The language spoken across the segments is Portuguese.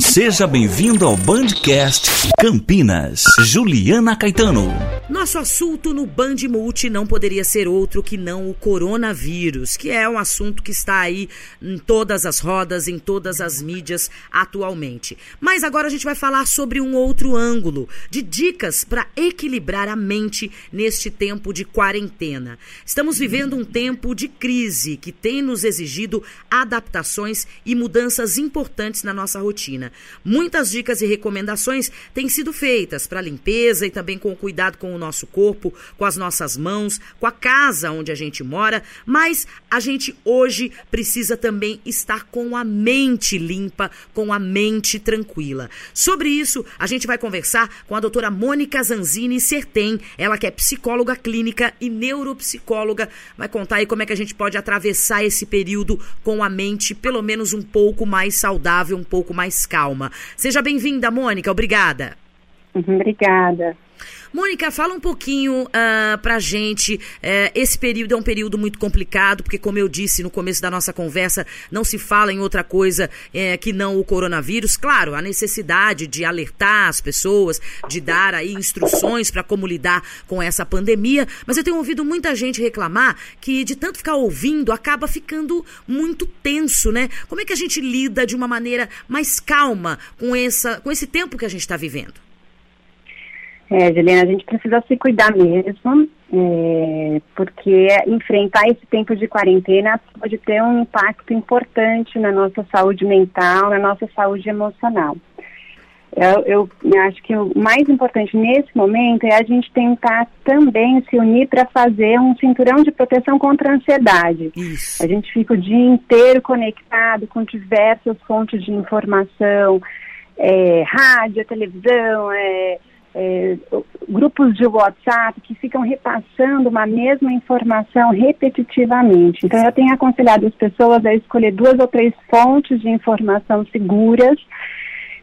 Seja bem-vindo ao Bandcast Campinas. Juliana Caetano. Nosso assunto no Band Multi não poderia ser outro que não o coronavírus, que é um assunto que está aí em todas as rodas, em todas as mídias atualmente. Mas agora a gente vai falar sobre um outro ângulo, de dicas para equilibrar a mente neste tempo de quarentena. Estamos vivendo um tempo de crise que tem nos exigido adaptações e mudanças importantes na nossa rotina. Muitas dicas e recomendações têm sido feitas para limpeza e também com cuidado com o nosso corpo, com as nossas mãos, com a casa onde a gente mora, mas a gente hoje precisa também estar com a mente limpa, com a mente tranquila. Sobre isso, a gente vai conversar com a doutora Mônica Zanzini Sertem, ela que é psicóloga clínica e neuropsicóloga, vai contar aí como é que a gente pode atravessar esse período com a mente pelo menos um pouco mais saudável, um pouco mais calma. Seja bem-vinda, Mônica, obrigada. Obrigada. Mônica, fala um pouquinho uh, pra gente. Uh, esse período é um período muito complicado, porque, como eu disse no começo da nossa conversa, não se fala em outra coisa uh, que não o coronavírus. Claro, a necessidade de alertar as pessoas, de dar aí instruções para como lidar com essa pandemia, mas eu tenho ouvido muita gente reclamar que, de tanto ficar ouvindo, acaba ficando muito tenso, né? Como é que a gente lida de uma maneira mais calma com, essa, com esse tempo que a gente está vivendo? É, Juliana, a gente precisa se cuidar mesmo, é, porque enfrentar esse tempo de quarentena pode ter um impacto importante na nossa saúde mental, na nossa saúde emocional. Eu, eu acho que o mais importante nesse momento é a gente tentar também se unir para fazer um cinturão de proteção contra a ansiedade. Isso. A gente fica o dia inteiro conectado com diversas fontes de informação, é, rádio, televisão, é, é, grupos de WhatsApp que ficam repassando uma mesma informação repetitivamente. Então, eu tenho aconselhado as pessoas a escolher duas ou três fontes de informação seguras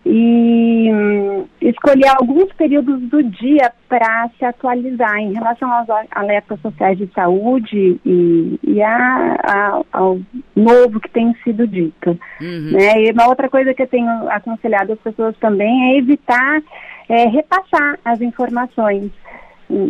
e hum, escolher alguns períodos do dia para se atualizar em relação aos alertas sociais de saúde e, e a, a, ao novo que tem sido dito. Uhum. Né? E uma outra coisa que eu tenho aconselhado as pessoas também é evitar é, repassar as informações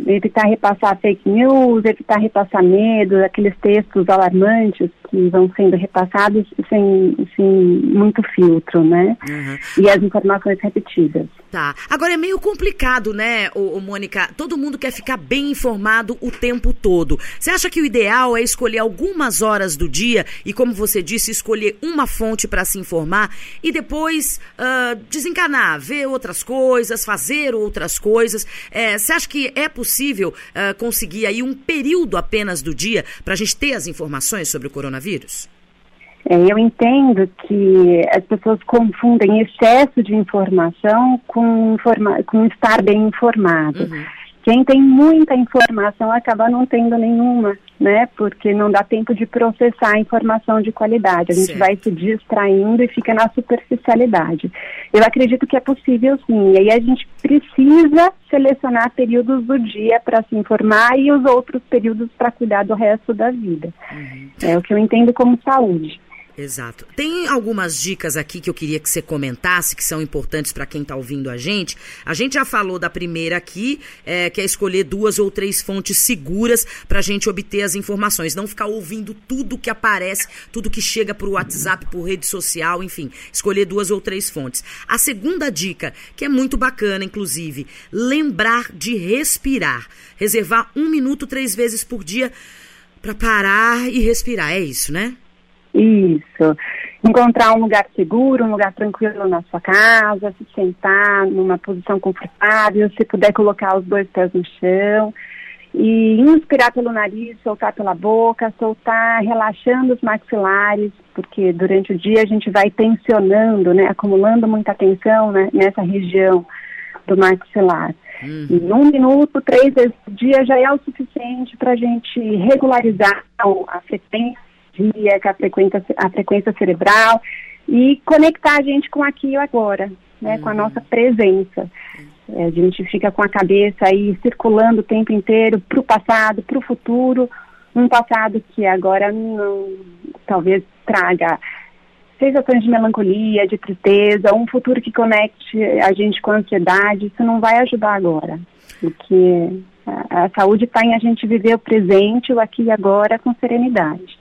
evitar repassar fake news, evitar repassar medo, aqueles textos alarmantes que vão sendo repassados sem, sem muito filtro, né? Uhum. E as informações repetidas. Tá. Agora é meio complicado, né, ô, ô, Mônica? Todo mundo quer ficar bem informado o tempo todo. Você acha que o ideal é escolher algumas horas do dia e, como você disse, escolher uma fonte para se informar e depois uh, desencanar, ver outras coisas, fazer outras coisas? É, você acha que é possível uh, conseguir aí um período apenas do dia para a gente ter as informações sobre o coronavírus? É, eu entendo que as pessoas confundem excesso de informação com, informa com estar bem informado. Uhum. Quem tem muita informação acaba não tendo nenhuma, né? Porque não dá tempo de processar a informação de qualidade. A gente certo. vai se distraindo e fica na superficialidade. Eu acredito que é possível sim. E aí a gente precisa selecionar períodos do dia para se informar e os outros períodos para cuidar do resto da vida. Uhum. É o que eu entendo como saúde. Exato. Tem algumas dicas aqui que eu queria que você comentasse, que são importantes para quem está ouvindo a gente. A gente já falou da primeira aqui, é, que é escolher duas ou três fontes seguras para a gente obter as informações. Não ficar ouvindo tudo que aparece, tudo que chega por WhatsApp, por rede social, enfim. Escolher duas ou três fontes. A segunda dica, que é muito bacana, inclusive, lembrar de respirar. Reservar um minuto três vezes por dia para parar e respirar. É isso, né? Isso. Encontrar um lugar seguro, um lugar tranquilo na sua casa, se sentar numa posição confortável, se puder colocar os dois pés no chão e inspirar pelo nariz, soltar pela boca, soltar relaxando os maxilares, porque durante o dia a gente vai tensionando, né, acumulando muita tensão né, nessa região do maxilar. Uhum. Em um minuto, três vezes por dia já é o suficiente para a gente regularizar a frequência dia, com a frequência, a frequência cerebral e conectar a gente com aqui e agora, né, uhum. com a uhum. nossa presença. É, a gente fica com a cabeça aí circulando o tempo inteiro para o passado, para o futuro, um passado que agora não, talvez traga sensações de melancolia, de tristeza, um futuro que conecte a gente com a ansiedade, isso não vai ajudar agora. Porque a, a saúde está em a gente viver o presente, o aqui e agora, com serenidade.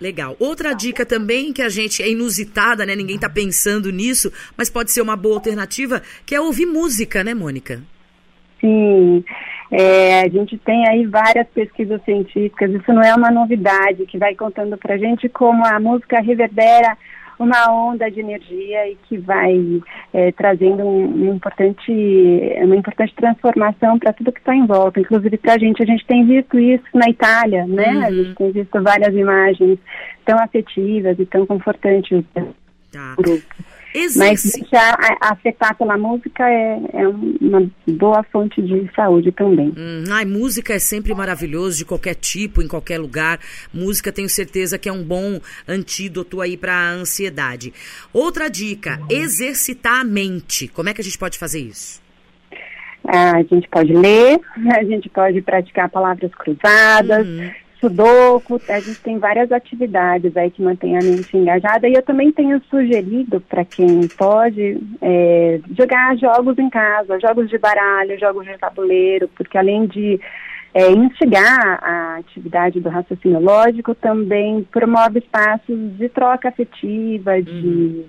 Legal. Outra dica também que a gente é inusitada, né? Ninguém está pensando nisso, mas pode ser uma boa alternativa, que é ouvir música, né, Mônica? Sim. É, a gente tem aí várias pesquisas científicas, isso não é uma novidade, que vai contando para a gente como a música reverbera uma onda de energia e que vai é, trazendo um, um, importante, uma importante transformação para tudo que está em volta, inclusive para a gente. A gente tem visto isso na Itália, né? Uhum. A gente tem visto várias imagens tão afetivas e tão confortantes tá. grupo. Existe. Mas deixar afetar pela música é, é, uma boa fonte de saúde também. Hum, ai, música é sempre maravilhoso, de qualquer tipo, em qualquer lugar. Música, tenho certeza que é um bom antídoto aí para a ansiedade. Outra dica, exercitar a mente. Como é que a gente pode fazer isso? A gente pode ler, a gente pode praticar palavras cruzadas, uhum. Sudoku, a gente tem várias atividades aí que mantém a mente engajada e eu também tenho sugerido para quem pode é, jogar jogos em casa, jogos de baralho, jogos de tabuleiro, porque além de é, instigar a atividade do raciocínio lógico, também promove espaços de troca afetiva, de, uhum.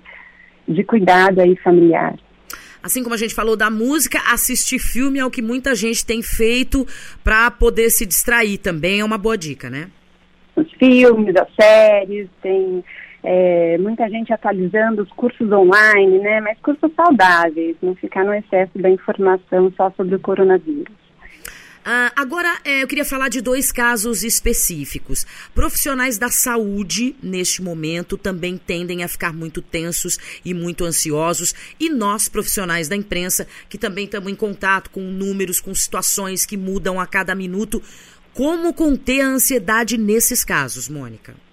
de cuidado aí familiar. Assim como a gente falou da música, assistir filme é o que muita gente tem feito para poder se distrair também, é uma boa dica, né? Os filmes, as séries, tem é, muita gente atualizando os cursos online, né? Mas cursos saudáveis, não ficar no excesso da informação só sobre o coronavírus. Uh, agora, é, eu queria falar de dois casos específicos. Profissionais da saúde, neste momento, também tendem a ficar muito tensos e muito ansiosos. E nós, profissionais da imprensa, que também estamos em contato com números, com situações que mudam a cada minuto. Como conter a ansiedade nesses casos, Mônica?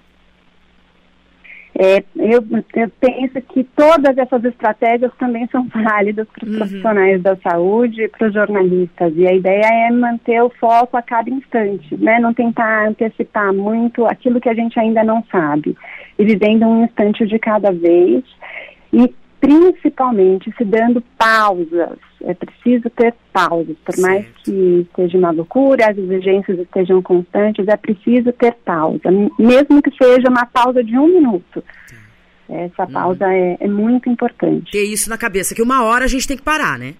É, eu, eu, penso que todas essas estratégias também são válidas para os uhum. profissionais da saúde e para os jornalistas. E a ideia é manter o foco a cada instante, né? Não tentar antecipar muito aquilo que a gente ainda não sabe. E vivendo um instante de cada vez. E principalmente se dando pausas. É preciso ter pausas, por certo. mais que esteja uma loucura, as exigências estejam constantes, é preciso ter pausa, mesmo que seja uma pausa de um minuto. Essa uhum. pausa é, é muito importante. Ter isso na cabeça, que uma hora a gente tem que parar, né?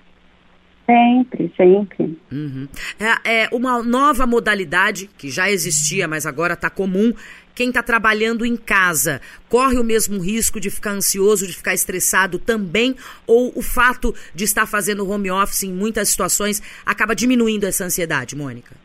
Sempre, sempre. Uhum. É, é, uma nova modalidade que já existia, mas agora está comum. Quem está trabalhando em casa corre o mesmo risco de ficar ansioso, de ficar estressado também? Ou o fato de estar fazendo home office em muitas situações acaba diminuindo essa ansiedade, Mônica?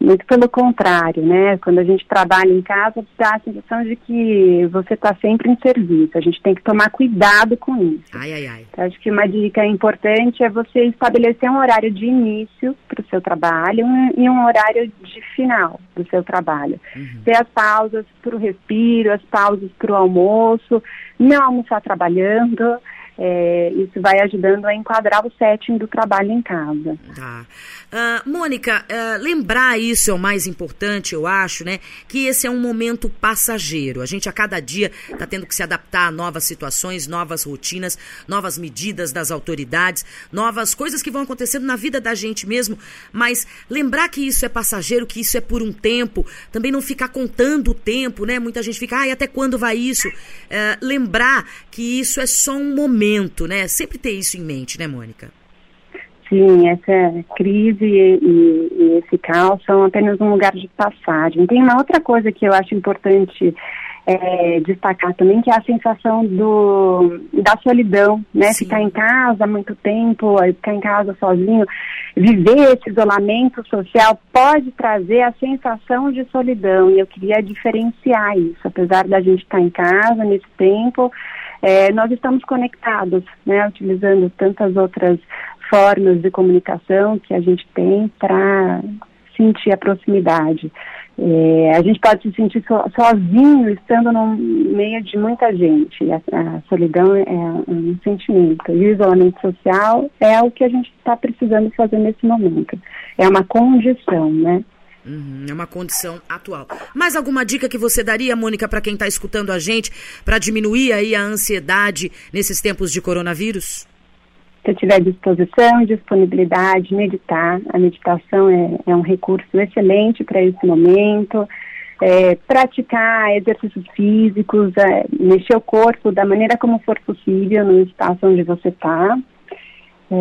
Muito pelo contrário, né? Quando a gente trabalha em casa, dá a sensação de que você está sempre em serviço. A gente tem que tomar cuidado com isso. Ai, ai, ai. Então, acho que uma dica importante é você estabelecer um horário de início para o seu trabalho e um horário de final do seu trabalho. Uhum. Ter as pausas para o respiro, as pausas para o almoço, não almoçar trabalhando. É, isso vai ajudando a enquadrar o setting do trabalho em casa. Tá. Uh, Mônica, uh, lembrar isso é o mais importante, eu acho, né? Que esse é um momento passageiro. A gente a cada dia está tendo que se adaptar a novas situações, novas rotinas, novas medidas das autoridades, novas coisas que vão acontecendo na vida da gente mesmo. Mas lembrar que isso é passageiro, que isso é por um tempo, também não ficar contando o tempo, né? Muita gente fica, ai, até quando vai isso? Uh, lembrar que isso é só um momento, né? Sempre ter isso em mente, né, Mônica? Sim, essa crise e, e, esse caos são apenas um lugar de passagem. Tem uma outra coisa que eu acho importante é, destacar também, que é a sensação do, da solidão, né? Sim. Ficar em casa muito tempo, ficar em casa sozinho, viver esse isolamento social pode trazer a sensação de solidão. E eu queria diferenciar isso, apesar da gente estar em casa nesse tempo, é, nós estamos conectados, né, utilizando tantas outras formas de comunicação que a gente tem para sentir a proximidade. É, a gente pode se sentir so, sozinho estando no meio de muita gente. A, a, solidão é um sentimento. E o isolamento social é o que a gente está precisando fazer nesse momento. É uma condição, né? Uhum, é uma condição atual. Mais alguma dica que você daria, Mônica, para quem está escutando a gente, para diminuir aí a ansiedade nesses tempos de coronavírus? Se tiver disposição, disponibilidade, meditar. A meditação é, é um recurso excelente para esse momento. É, praticar exercícios físicos, é, mexer o corpo da maneira como for possível no espaço onde você está. É,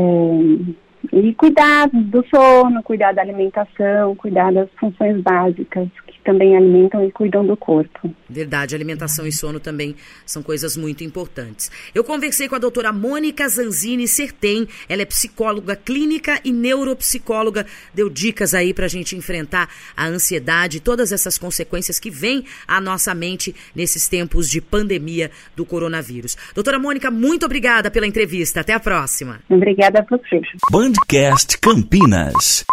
e cuidar do sono, cuidar da alimentação, cuidar das funções básicas que também alimentam e cuidam do corpo. Verdade, alimentação e sono também são coisas muito importantes. Eu conversei com a doutora Mônica Zanzini Sertem, ela é psicóloga clínica e neuropsicóloga, deu dicas aí para a gente enfrentar a ansiedade e todas essas consequências que vêm à nossa mente nesses tempos de pandemia do coronavírus. Doutora Mônica, muito obrigada pela entrevista. Até a próxima. Obrigada a você. Bandcast Campinas.